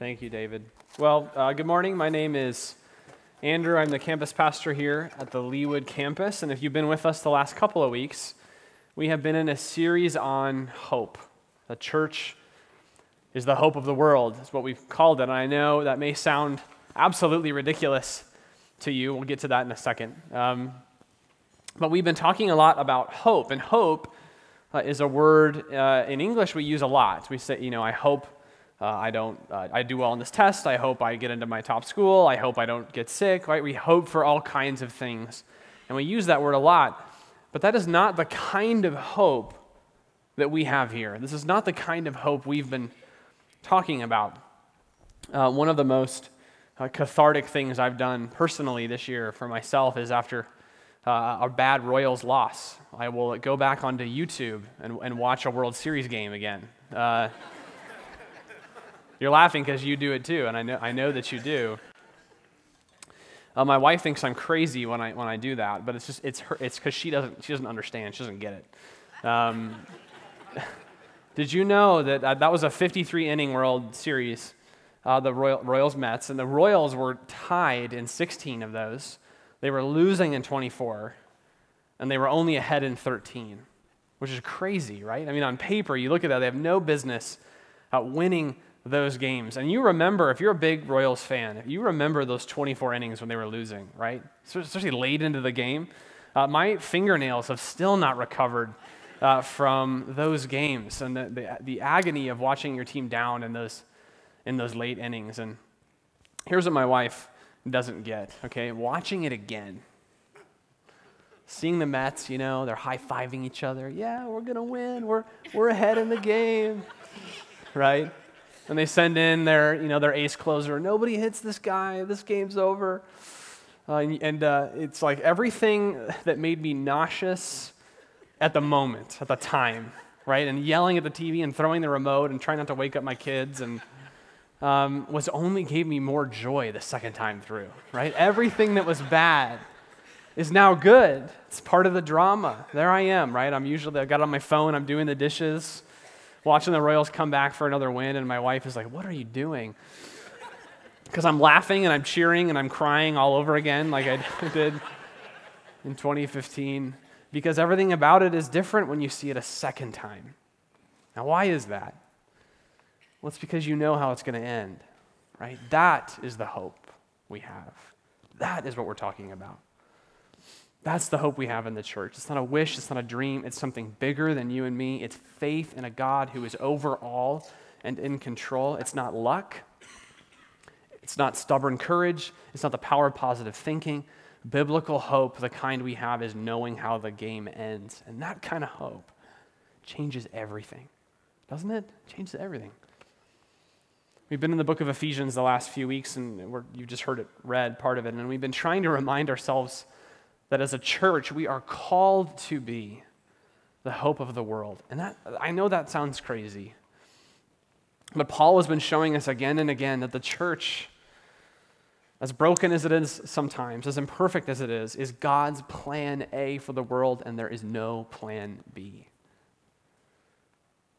Thank you, David. Well, uh, good morning. My name is Andrew. I'm the campus pastor here at the Leawood campus. And if you've been with us the last couple of weeks, we have been in a series on hope. The church is the hope of the world, is what we've called it. And I know that may sound absolutely ridiculous to you. We'll get to that in a second. Um, but we've been talking a lot about hope. And hope uh, is a word uh, in English we use a lot. We say, you know, I hope uh, I don't, uh, I do well on this test. I hope I get into my top school. I hope I don't get sick, right? We hope for all kinds of things. And we use that word a lot. But that is not the kind of hope that we have here. This is not the kind of hope we've been talking about. Uh, one of the most uh, cathartic things I've done personally this year for myself is after uh, a bad Royals loss, I will go back onto YouTube and, and watch a World Series game again. You're laughing because you do it too, and I know, I know that you do. Uh, my wife thinks I'm crazy when I, when I do that, but it's just it's her, it's because she doesn't she doesn't understand. She doesn't get it. Um, did you know that uh, that was a 53 inning World Series, uh, the Royal, Royals Mets, and the Royals were tied in 16 of those. They were losing in 24, and they were only ahead in 13, which is crazy, right? I mean, on paper, you look at that, they have no business winning those games. And you remember, if you're a big Royals fan, you remember those 24 innings when they were losing, right? Especially late into the game. Uh, my fingernails have still not recovered uh, from those games and the, the, the, agony of watching your team down in those, in those late innings. And here's what my wife doesn't get, okay? Watching it again. Seeing the Mets, you know, they're high fiving each other. Yeah, we're going to win. We're, we're ahead in the game, right? And they send in their, you know, their ace closer. Nobody hits this guy. This game's over. Uh, and, and uh, it's like everything that made me nauseous at the moment, at the time, right? And yelling at the TV and throwing the remote and trying not to wake up my kids and um, was only gave me more joy the second time through, right? Everything that was bad is now good. It's part of the drama. There I am, right? I'm usually, I got on my phone, I'm doing the dishes watching the Royals come back for another win, and my wife is like, What are you doing? Because I'm laughing and I'm cheering and I'm crying all over again, like I did in 2015, because everything about it is different when you see it a second time. Now, why is that? Well, it's because you know how it's going to end, right? That is the hope we have. That is what we're talking about. That's the hope we have in the church. It's not a wish, it's not a dream, it's something bigger than you and me. It's faith in a God who is over all and in control. It's not luck, it's not stubborn courage, it's not the power of positive thinking. Biblical hope, the kind we have, is knowing how the game ends. And that kind of hope changes everything, doesn't it? changes everything. We've been in the book of Ephesians the last few weeks, and you just heard it read, part of it, and we've been trying to remind ourselves that as a church, we are called to be the hope of the world. And that, I know that sounds crazy. But Paul has been showing us again and again that the church, as broken as it is sometimes, as imperfect as it is, is God's plan A for the world, and there is no plan B.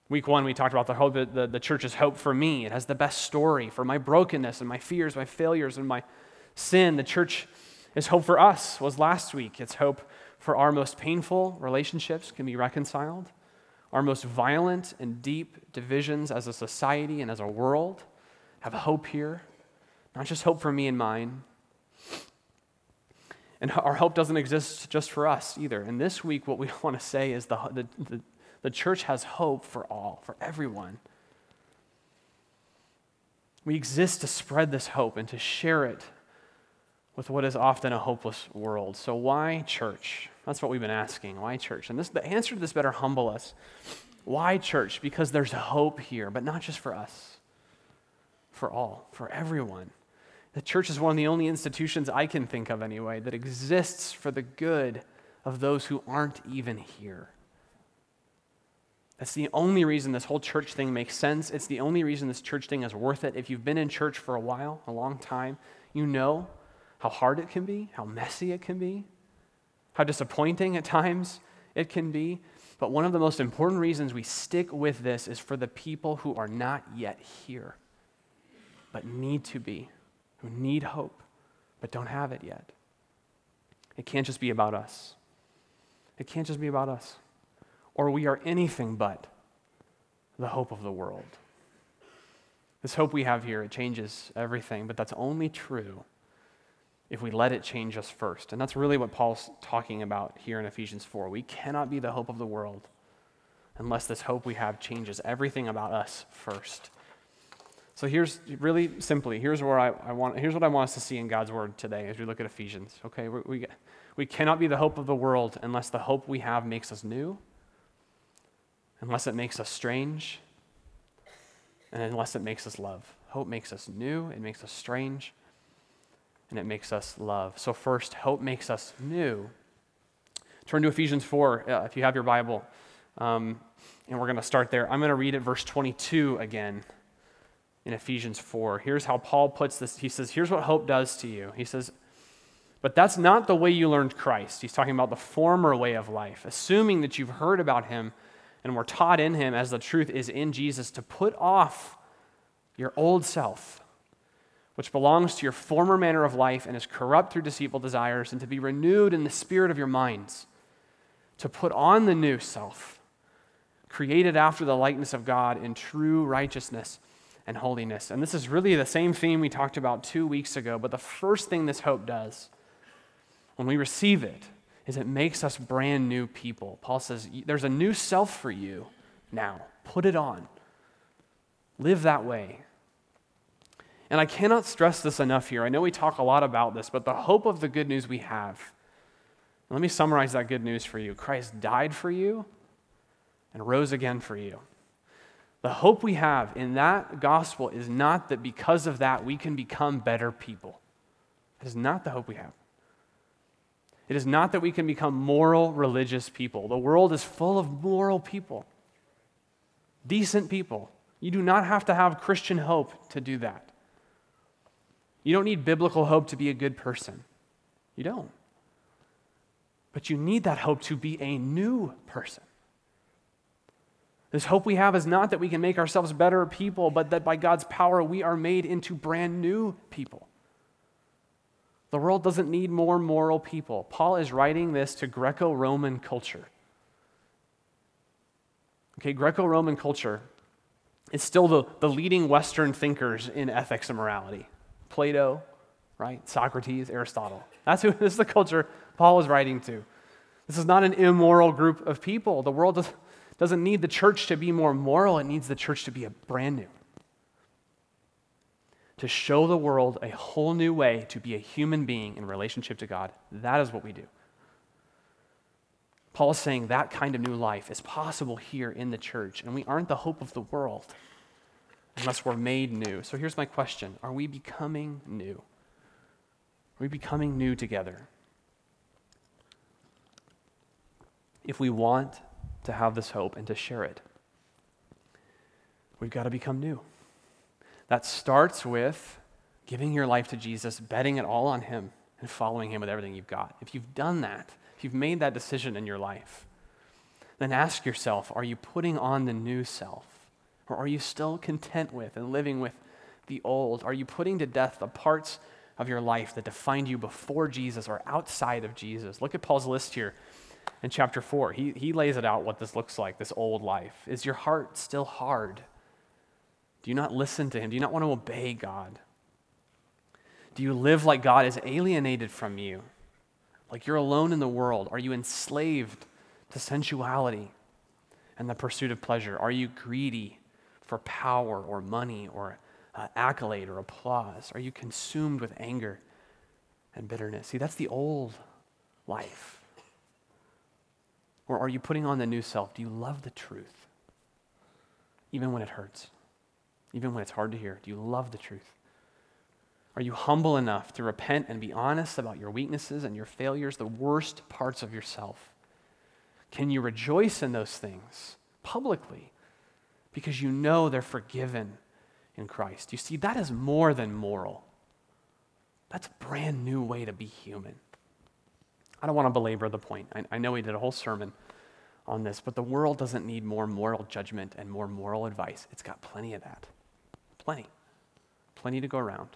Week one, we talked about the hope, the, the church's hope for me. It has the best story for my brokenness and my fears, my failures, and my sin. The church is hope for us was last week. It's hope for our most painful relationships can be reconciled, our most violent and deep divisions as a society and as a world have hope here, not just hope for me and mine. And our hope doesn't exist just for us either. And this week, what we want to say is the, the, the, the church has hope for all, for everyone. We exist to spread this hope and to share it with what is often a hopeless world. So, why church? That's what we've been asking. Why church? And this, the answer to this better humble us. Why church? Because there's hope here, but not just for us, for all, for everyone. The church is one of the only institutions I can think of, anyway, that exists for the good of those who aren't even here. That's the only reason this whole church thing makes sense. It's the only reason this church thing is worth it. If you've been in church for a while, a long time, you know how hard it can be, how messy it can be, how disappointing at times it can be. But one of the most important reasons we stick with this is for the people who are not yet here. but need to be, who need hope, but don't have it yet. It can't just be about us. It can't just be about us. Or we are anything but the hope of the world. This hope we have here, it changes everything, but that's only true if we let it change us first. And that's really what Paul's talking about here in Ephesians 4. We cannot be the hope of the world unless this hope we have changes everything about us first. So here's really simply, here's where I, I want, here's what I want us to see in God's word today as we look at Ephesians. Okay, we, we, we cannot be the hope of the world unless the hope we have makes us new, unless it makes us strange, and unless it makes us love. Hope makes us new, it makes us strange, and it makes us love. So, first, hope makes us new. Turn to Ephesians 4 uh, if you have your Bible, um, and we're going to start there. I'm going to read it, verse 22 again in Ephesians 4. Here's how Paul puts this. He says, Here's what hope does to you. He says, But that's not the way you learned Christ. He's talking about the former way of life, assuming that you've heard about him and were taught in him as the truth is in Jesus to put off your old self, which belongs to your former manner of life and is corrupt through deceitful desires, and to be renewed in the spirit of your minds, to put on the new self, created after the likeness of God in true righteousness and holiness. And this is really the same theme we talked about two weeks ago, but the first thing this hope does when we receive it is it makes us brand new people. Paul says, There's a new self for you now. Put it on. Live that way. And I cannot stress this enough here. I know we talk a lot about this, but the hope of the good news we have. Let me summarize that good news for you. Christ died for you and rose again for you. The hope we have in that gospel is not that because of that we can become better people. That is not the hope we have. It is not that we can become moral, religious people. The world is full of moral people, decent people. You do not have to have Christian hope to do that. You don't need biblical hope to be a good person. You don't. But you need that hope to be a new person. This hope we have is not that we can make ourselves better people, but that by God's power we are made into brand new people. The world doesn't need more moral people. Paul is writing this to Greco Roman culture. Okay, Greco Roman culture is still the, the leading Western thinkers in ethics and morality. Plato, right? Socrates, Aristotle. That's who this is the culture Paul is writing to. This is not an immoral group of people. The world does, doesn't need the church to be more moral, it needs the church to be a brand new to show the world a whole new way to be a human being in relationship to God. That is what we do. Paul is saying that kind of new life is possible here in the church, and we aren't the hope of the world unless we're made new. So here's my question Are we becoming new? Are we becoming new together? If we want to have this hope and to share it, we've got to become new. That starts with giving your life to Jesus, betting it all on Him, and following Him with everything you've got. If you've done that, if you've made that decision in your life, then ask yourself are you putting on the new self? Or are you still content with and living with the old? Are you putting to death the parts of your life that defined you before Jesus or outside of Jesus? Look at Paul's list here in chapter 4. He, he lays it out what this looks like, this old life. Is your heart still hard? Do you not listen to him? Do you not want to obey God? Do you live like God is alienated from you? Like you're alone in the world? Are you enslaved to sensuality and the pursuit of pleasure? Are you greedy for power or money or uh, accolade or applause? Are you consumed with anger and bitterness? See, that's the old life. Or are you putting on the new self? Do you love the truth, even when it hurts? even when it's hard to hear? Do you love the truth? Are you humble enough to repent and be honest about your weaknesses and your failures, the worst parts of yourself? Can you rejoice in those things publicly because you know they're forgiven in Christ? You see, that is more than moral. That's a brand new way to be human. I don't want to belabor the point. I, I know we did a whole sermon on this, but the world doesn't need more moral judgment and more moral advice. It's got plenty of that. Plenty. plenty to go around.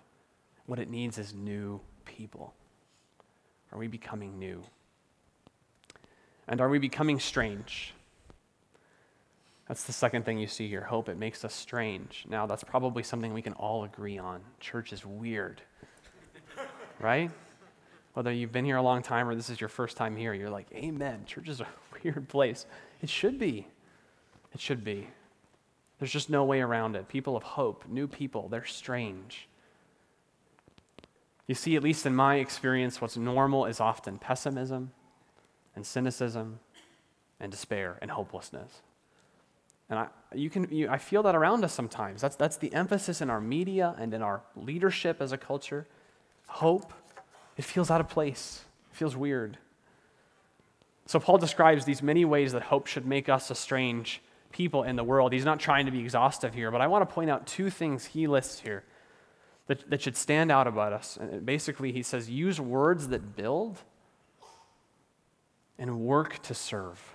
What it needs is new people. Are we becoming new? And are we becoming strange? That's the second thing you see here hope. It makes us strange. Now, that's probably something we can all agree on. Church is weird, right? Whether you've been here a long time or this is your first time here, you're like, Amen. Church is a weird place. It should be. It should be. There's just no way around it. People of hope, new people, they're strange. You see, at least in my experience, what's normal is often pessimism and cynicism and despair and hopelessness. And I, you can, you, I feel that around us sometimes. That's, that's the emphasis in our media and in our leadership as a culture. Hope, it feels out of place, it feels weird. So, Paul describes these many ways that hope should make us a strange people in the world. He's not trying to be exhaustive here, but I want to point out two things he lists here that, that should stand out about us. And basically, he says, use words that build and work to serve.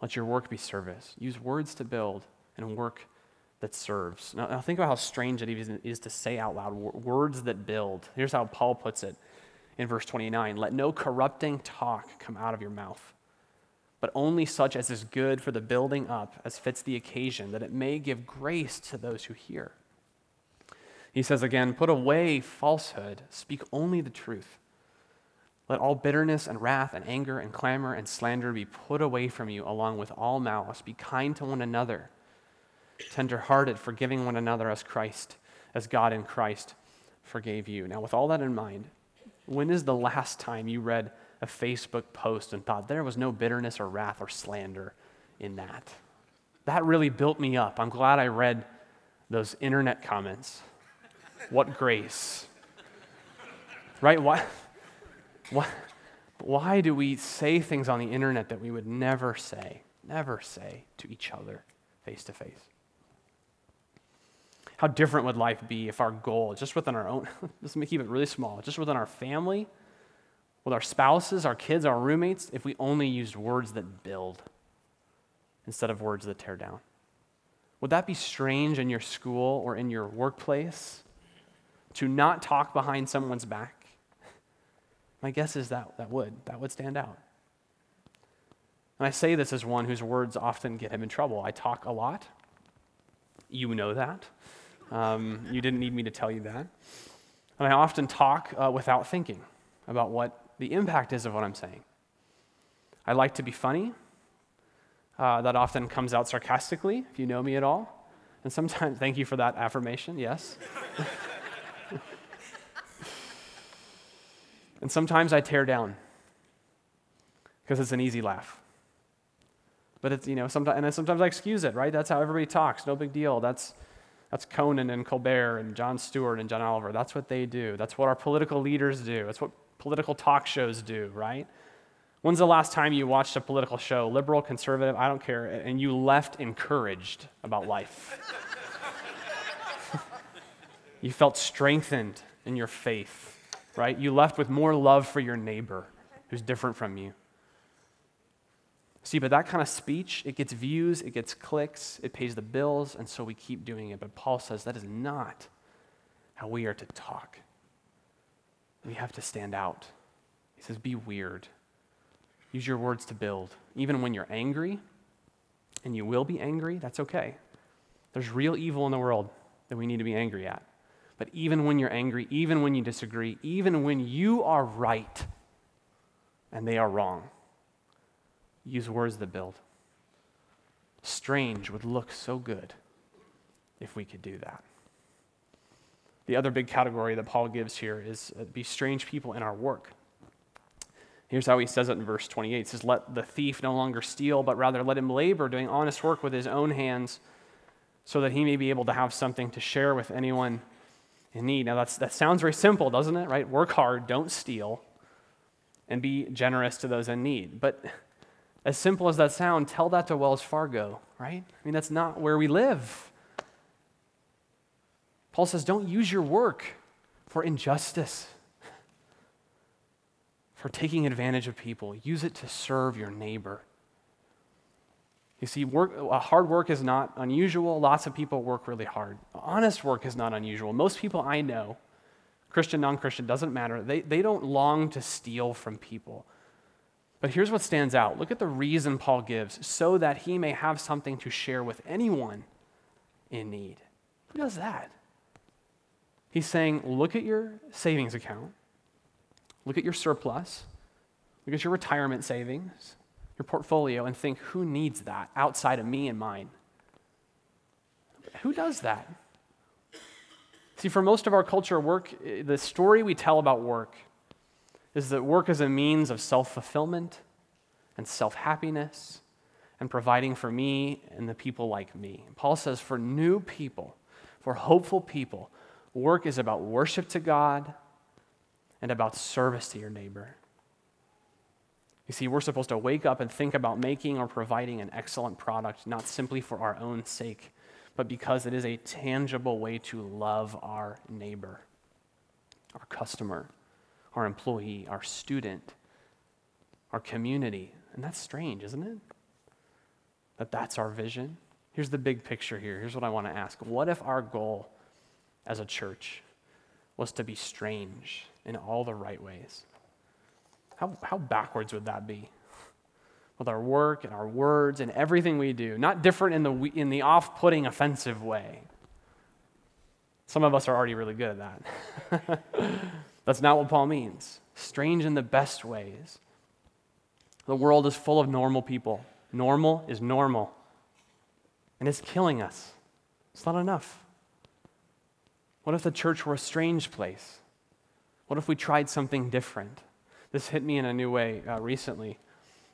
Let your work be service. Use words to build and work that serves. Now, now think about how strange it is to say out loud words that build. Here's how Paul puts it in verse 29 Let no corrupting talk come out of your mouth, but only such as is good for the building up as fits the occasion, that it may give grace to those who hear. He says again, Put away falsehood, speak only the truth. Let all bitterness and wrath and anger and clamor and slander be put away from you, along with all malice. Be kind to one another, tenderhearted, forgiving one another as Christ, as God in Christ forgave you. Now, with all that in mind, when is the last time you read a Facebook post and thought there was no bitterness or wrath or slander in that? That really built me up. I'm glad I read those internet comments. What grace. Right? Why? Why, why do we say things on the internet that we would never say, never say to each other face to face? How different would life be if our goal, just within our own, just keep it really small, just within our family, with our spouses, our kids, our roommates, if we only used words that build instead of words that tear down? Would that be strange in your school or in your workplace to not talk behind someone's back? My guess is that that would. That would stand out. And I say this as one whose words often get him in trouble. I talk a lot. You know that. Um, you didn't need me to tell you that. And I often talk uh, without thinking about what the impact is of what I'm saying. I like to be funny. Uh, that often comes out sarcastically, if you know me at all. And sometimes, thank you for that affirmation, yes. And sometimes I tear down because it's an easy laugh. But it's, you know, sometimes, and then sometimes I excuse it, right? That's how everybody talks. No big deal. That's, that's Conan and Colbert and Jon Stewart and John Oliver. That's what they do. That's what our political leaders do. That's what political talk shows do, right? When's the last time you watched a political show, liberal, conservative, I don't care, and you left encouraged about life? you felt strengthened in your faith right? You left with more love for your neighbor who's different from you. See, but that kind of speech, it gets views, it gets clicks, it pays the bills, and so we keep doing it. But Paul says that is not how we are to talk. We have to stand out. He says, be weird. Use your words to build. Even when you're angry, and you will be angry, that's okay. There's real evil in the world that we need to be angry at. But even when you're angry, even when you disagree, even when you are right and they are wrong, use words that build. Strange would look so good if we could do that. The other big category that Paul gives here is uh, be strange people in our work. Here's how he says it in verse 28. He says, Let the thief no longer steal, but rather let him labor, doing honest work with his own hands, so that he may be able to have something to share with anyone in need. Now, that's, that sounds very simple, doesn't it? Right? Work hard, don't steal, and be generous to those in need. But as simple as that sounds, tell that to Wells Fargo, right? I mean, that's not where we live. Paul says, don't use your work for injustice, for taking advantage of people. Use it to serve your neighbor. You see, work, hard work is not unusual. Lots of people work really hard. Honest work is not unusual. Most people I know, Christian, non Christian, doesn't matter, they, they don't long to steal from people. But here's what stands out look at the reason Paul gives so that he may have something to share with anyone in need. Who does that? He's saying, look at your savings account, look at your surplus, look at your retirement savings, your portfolio, and think, who needs that outside of me and mine? Who does that? See, for most of our culture, work, the story we tell about work is that work is a means of self fulfillment and self happiness and providing for me and the people like me. Paul says for new people, for hopeful people, work is about worship to God and about service to your neighbor. You see, we're supposed to wake up and think about making or providing an excellent product, not simply for our own sake, but because it is a tangible way to love our neighbor, our customer, our employee, our student, our community. And that's strange, isn't it? That that's our vision. Here's the big picture here. Here's what I want to ask. What if our goal as a church was to be strange in all the right ways? How, how backwards would that be? With our work and our words and everything we do, not different in the, in the off putting, offensive way. Some of us are already really good at that. That's not what Paul means. Strange in the best ways. The world is full of normal people. Normal is normal. And it's killing us. It's not enough. What if the church were a strange place? What if we tried something different? This hit me in a new way uh, recently.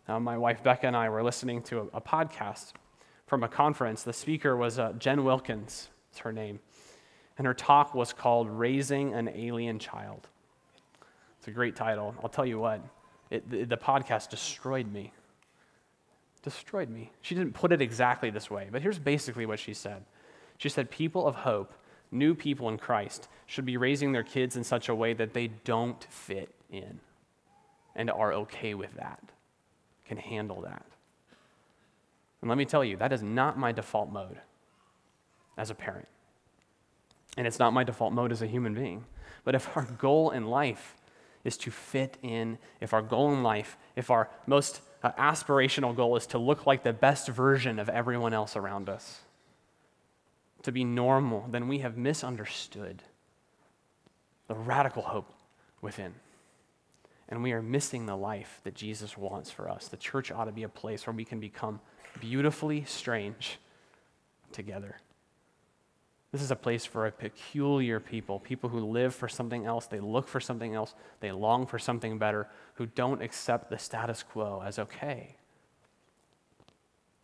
Uh, my wife Becca and I were listening to a, a podcast from a conference. The speaker was uh, Jen Wilkins, is her name. And her talk was called Raising an Alien Child. It's a great title. I'll tell you what, it, the, the podcast destroyed me. Destroyed me. She didn't put it exactly this way, but here's basically what she said. She said, People of hope, new people in Christ, should be raising their kids in such a way that they don't fit in and are okay with that, can handle that. And let me tell you, that is not my default mode as a parent. And it's not my default mode as a human being. But if our goal in life is to fit in, if our goal in life, if our most uh, aspirational goal is to look like the best version of everyone else around us, to be normal, then we have misunderstood the radical hope within. And we are missing the life that Jesus wants for us. The church ought to be a place where we can become beautifully strange together. This is a place for a peculiar people, people who live for something else, they look for something else, they long for something better, who don't accept the status quo as okay.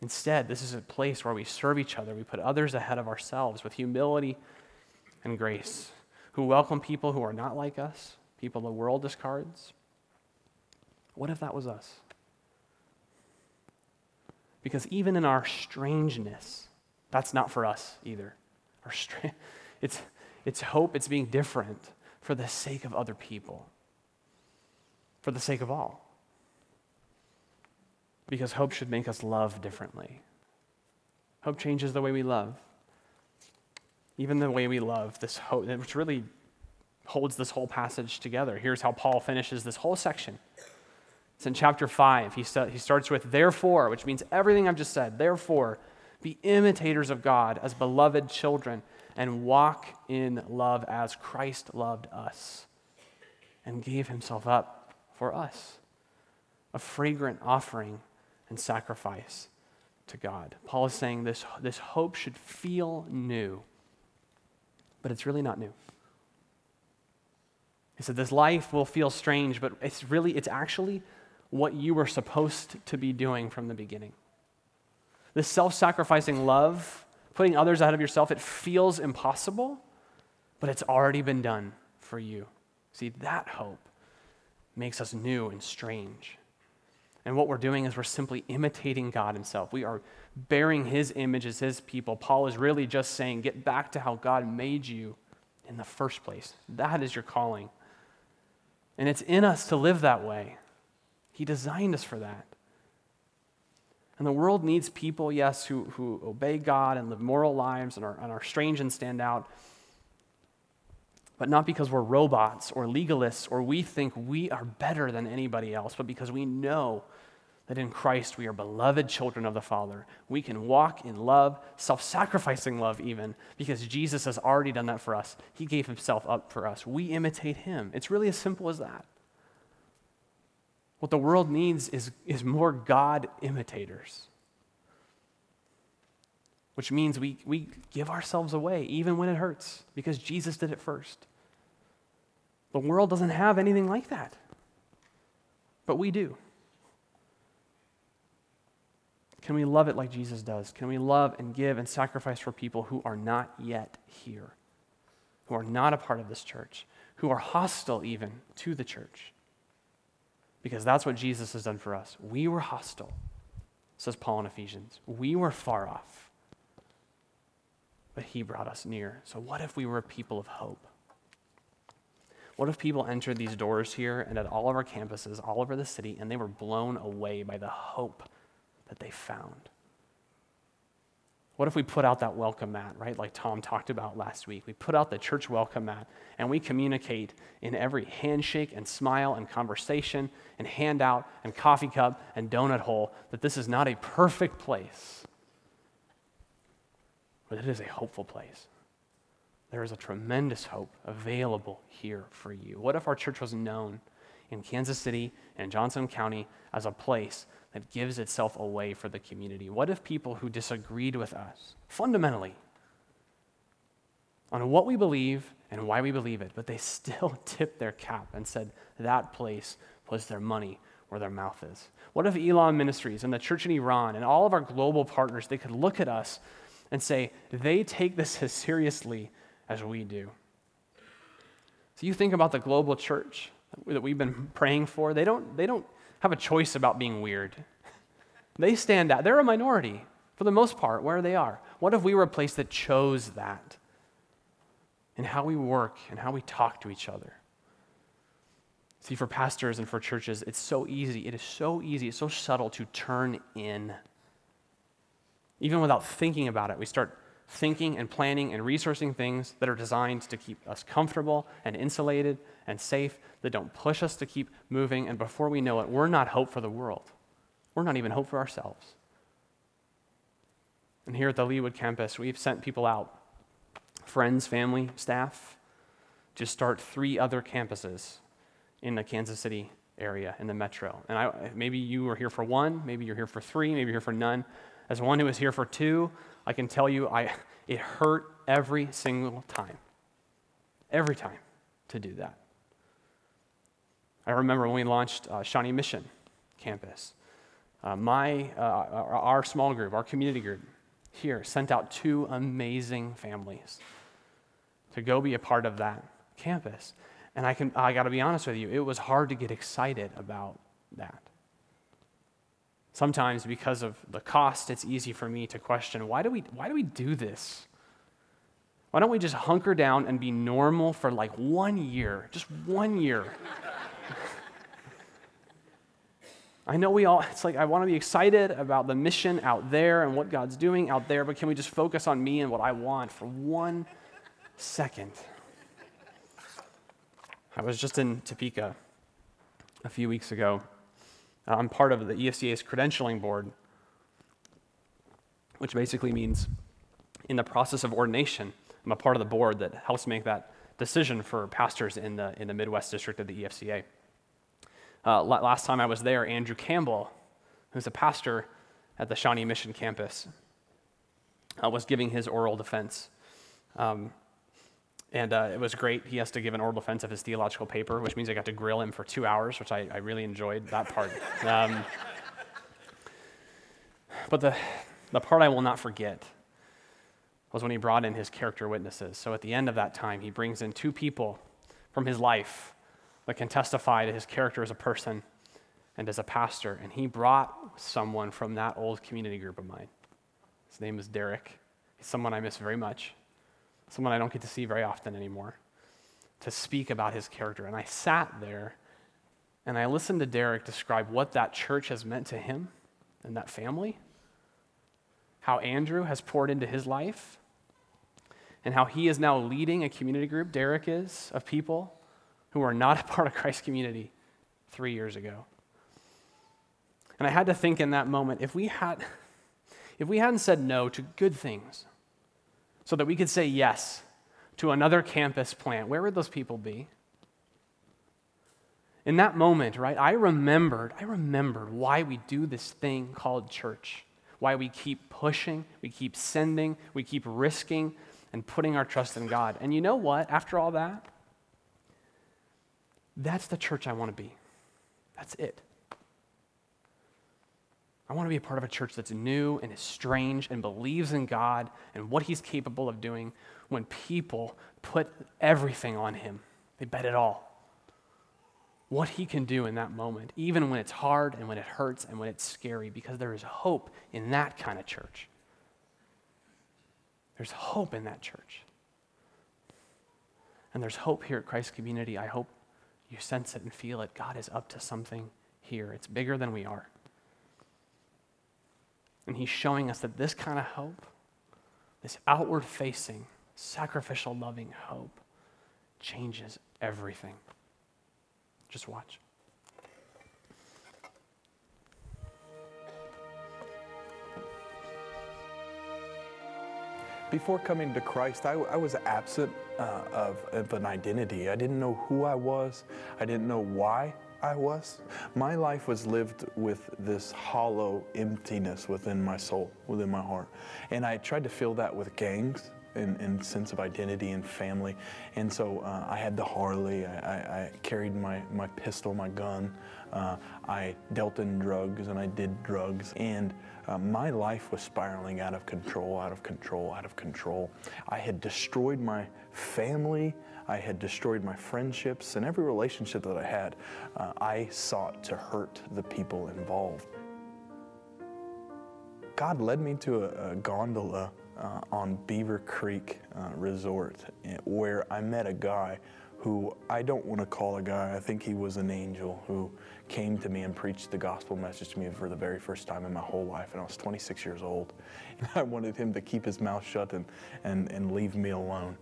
Instead, this is a place where we serve each other, we put others ahead of ourselves with humility and grace, who welcome people who are not like us, people the world discards. What if that was us? Because even in our strangeness, that's not for us either strength. It's, it's hope, it's being different for the sake of other people, for the sake of all. Because hope should make us love differently. Hope changes the way we love. Even the way we love, this hope, which really holds this whole passage together. Here's how Paul finishes this whole section. It's in chapter 5. He, st- he starts with, therefore, which means everything I've just said. Therefore, be imitators of God as beloved children and walk in love as Christ loved us and gave himself up for us, a fragrant offering and sacrifice to God. Paul is saying this, this hope should feel new, but it's really not new. He said this life will feel strange, but it's really, it's actually what you were supposed to be doing from the beginning. This self sacrificing love, putting others ahead of yourself, it feels impossible, but it's already been done for you. See, that hope makes us new and strange. And what we're doing is we're simply imitating God Himself. We are bearing His image as His people. Paul is really just saying, get back to how God made you in the first place. That is your calling. And it's in us to live that way. He designed us for that. And the world needs people, yes, who, who obey God and live moral lives and are, and are strange and stand out, but not because we're robots or legalists or we think we are better than anybody else, but because we know that in Christ we are beloved children of the Father. We can walk in love, self sacrificing love, even, because Jesus has already done that for us. He gave himself up for us. We imitate him. It's really as simple as that. What the world needs is, is more God imitators, which means we, we give ourselves away even when it hurts because Jesus did it first. The world doesn't have anything like that, but we do. Can we love it like Jesus does? Can we love and give and sacrifice for people who are not yet here, who are not a part of this church, who are hostile even to the church? Because that's what Jesus has done for us. We were hostile, says Paul in Ephesians. We were far off, but he brought us near. So, what if we were a people of hope? What if people entered these doors here and at all of our campuses, all over the city, and they were blown away by the hope that they found? What if we put out that welcome mat, right? Like Tom talked about last week. We put out the church welcome mat and we communicate in every handshake and smile and conversation and handout and coffee cup and donut hole that this is not a perfect place, but it is a hopeful place. There is a tremendous hope available here for you. What if our church was known in Kansas City and Johnson County as a place that gives itself away for the community? What if people who disagreed with us fundamentally on what we believe and why we believe it, but they still tipped their cap and said that place was their money where their mouth is? What if Elam Ministries and the church in Iran and all of our global partners, they could look at us and say, they take this as seriously as we do? So you think about the global church that we've been praying for, they don't, they don't have a choice about being weird. They stand out. They're a minority for the most part where they are. What if we were a place that chose that in how we work and how we talk to each other? See, for pastors and for churches, it's so easy. It is so easy, it's so subtle to turn in. Even without thinking about it, we start thinking and planning and resourcing things that are designed to keep us comfortable and insulated and safe, that don't push us to keep moving. And before we know it, we're not hope for the world. We're not even hope for ourselves. And here at the Leawood campus, we've sent people out friends, family, staff to start three other campuses in the Kansas City area, in the metro. And I, maybe you were here for one, maybe you're here for three, maybe you're here for none. As one who was here for two, I can tell you I, it hurt every single time. Every time to do that. I remember when we launched uh, Shawnee Mission campus. Uh, my, uh, our small group, our community group here, sent out two amazing families to go be a part of that campus. And I, can, I got to be honest with you, it was hard to get excited about that. Sometimes, because of the cost, it's easy for me to question why do we, why do, we do this? Why don't we just hunker down and be normal for like one year? Just one year. I know we all, it's like I want to be excited about the mission out there and what God's doing out there, but can we just focus on me and what I want for one second? I was just in Topeka a few weeks ago I'm part of the EFCA's credentialing board, which basically means in the process of ordination, I'm a part of the board that helps make that decision for pastors in the, in the Midwest district of the EFCA. Uh, last time I was there, Andrew Campbell, who's a pastor at the Shawnee Mission campus, uh, was giving his oral defense. Um, and uh, it was great. He has to give an oral defense of his theological paper, which means I got to grill him for two hours, which I, I really enjoyed that part. Um, but the, the part I will not forget was when he brought in his character witnesses. So at the end of that time, he brings in two people from his life that can testify to his character as a person and as a pastor. And he brought someone from that old community group of mine. His name is Derek. He's someone I miss very much someone I don't get to see very often anymore, to speak about his character. And I sat there and I listened to Derek describe what that church has meant to him and that family. how Andrew has poured into his life and how he is now leading a community group, Derek is, of people who were not a part of Christ's community three years ago. And I had to think in that moment if we had if we hadn't said no to good things so that we could say yes to another campus plant, where would those people be? In that moment, right, I remembered, I remembered why we do this thing called church. Why we keep pushing, we keep sending, we keep risking and putting our trust in God. And you know what? After all that, that's the church I want to be. That's it. I want to be a part of a church that's new and is strange and believes in God and what He's capable of doing when people put everything on Him. They bet it all. What He can do in that moment, even when it's hard and when it hurts and when it's scary, because there is hope in that kind of church. There's hope in that church. And there's hope here at Christ Community. I hope you sense it and feel it. God is up to something here, it's bigger than we are. And he's showing us that this kind of hope, this outward facing, sacrificial, loving hope, changes everything. Just watch. Before coming to Christ, I, I was absent uh, of, of an identity. I didn't know who I was, I didn't know why I was. My life was lived with this hollow emptiness within my soul, within my heart. And I tried to fill that with gangs and, and sense of identity and family. And so uh, I had the Harley, I, I, I, carried my, my pistol, my gun, uh, I dealt in drugs and I did drugs. And uh, my life was spiraling out of control, out of control, out of control. I had destroyed my family. I had destroyed my friendships and every relationship that I had. Uh, I sought to hurt the people involved. God led me to a, a gondola uh, on Beaver Creek uh, Resort eh, where I met a guy who I don't want to call a guy, I think he was an angel who came to me and preached the gospel message to me for the very first time in my whole life. And I was 26 years old. And I wanted him to keep his mouth shut and, and, and leave me alone.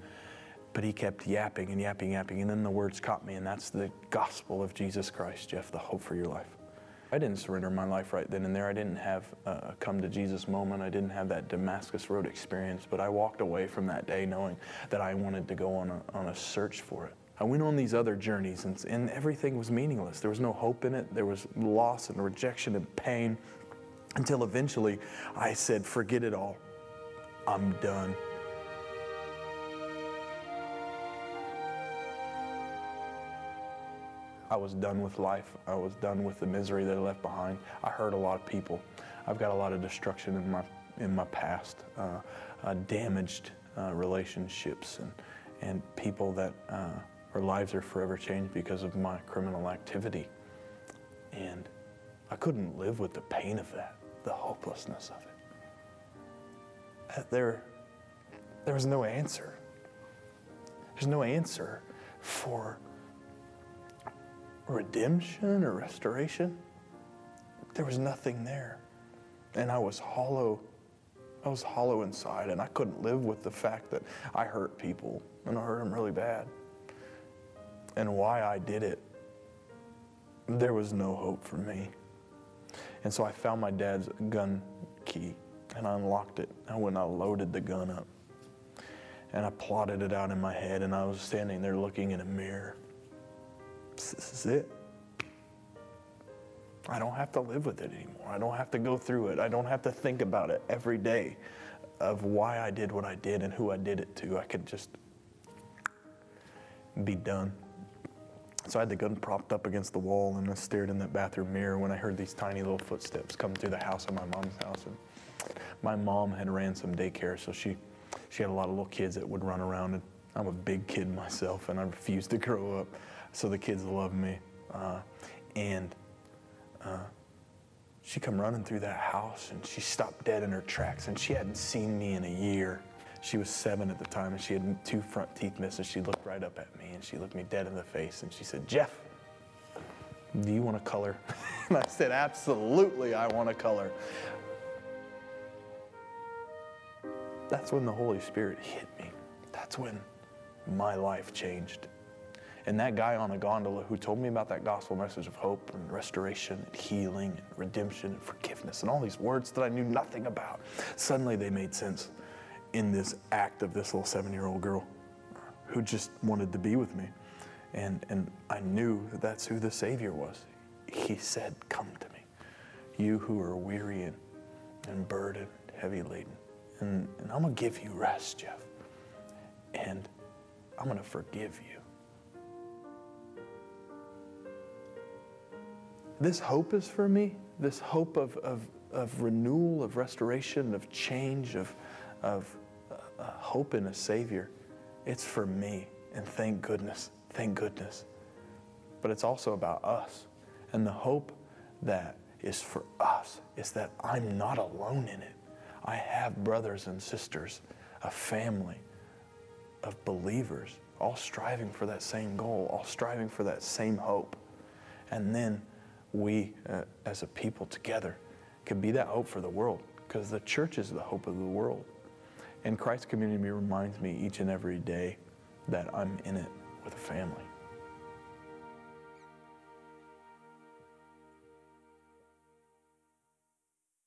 But he kept yapping and yapping, yapping, and then the words caught me, and that's the gospel of Jesus Christ, Jeff, the hope for your life. I didn't surrender my life right then and there. I didn't have a come to Jesus moment. I didn't have that Damascus Road experience, but I walked away from that day knowing that I wanted to go on a, on a search for it. I went on these other journeys, and, and everything was meaningless. There was no hope in it. There was loss and rejection and pain until eventually I said, Forget it all. I'm done. I was done with life. I was done with the misery that I left behind. I hurt a lot of people. I've got a lot of destruction in my in my past, uh, uh, damaged uh, relationships, and and people that uh, their lives are forever changed because of my criminal activity. And I couldn't live with the pain of that, the hopelessness of it. Uh, there, there was no answer. There's no answer for redemption or restoration, there was nothing there. And I was hollow. I was hollow inside, and I couldn't live with the fact that I hurt people, and I hurt them really bad. And why I did it, there was no hope for me. And so I found my dad's gun key, and I unlocked it. And when I loaded the gun up, and I plotted it out in my head, and I was standing there looking in a mirror this is it. I don't have to live with it anymore. I don't have to go through it. I don't have to think about it every day of why I did what I did and who I did it to. I could just be done. So I had the gun propped up against the wall and I stared in that bathroom mirror when I heard these tiny little footsteps come through the house of my mom's house. And my mom had ran some daycare, so she, she had a lot of little kids that would run around. And I'm a big kid myself, and I refused to grow up so the kids love me. Uh, and uh, she come running through that house and she stopped dead in her tracks and she hadn't seen me in a year. She was seven at the time and she had two front teeth missing. She looked right up at me and she looked me dead in the face and she said, Jeff, do you want to color? and I said, absolutely, I want to color. that's when the Holy Spirit hit me. That's when my life changed. And that guy on a gondola who told me about that gospel message of hope and restoration and healing and redemption and forgiveness and all these words that I knew nothing about, suddenly they made sense in this act of this little seven year old girl who just wanted to be with me. And, and I knew that that's who the Savior was. He said, Come to me, you who are weary and, and burdened, heavy laden. And, and I'm going to give you rest, Jeff. And I'm going to forgive you. This hope is for me, this hope of, of, of renewal, of restoration, of change, of, of uh, hope in a Savior. It's for me. And thank goodness, thank goodness. But it's also about us. And the hope that is for us is that I'm not alone in it. I have brothers and sisters, a family of believers, all striving for that same goal, all striving for that same hope. And then we, uh, as a people together, can be that hope for the world because the church is the hope of the world. And Christ Community reminds me each and every day that I'm in it with a family.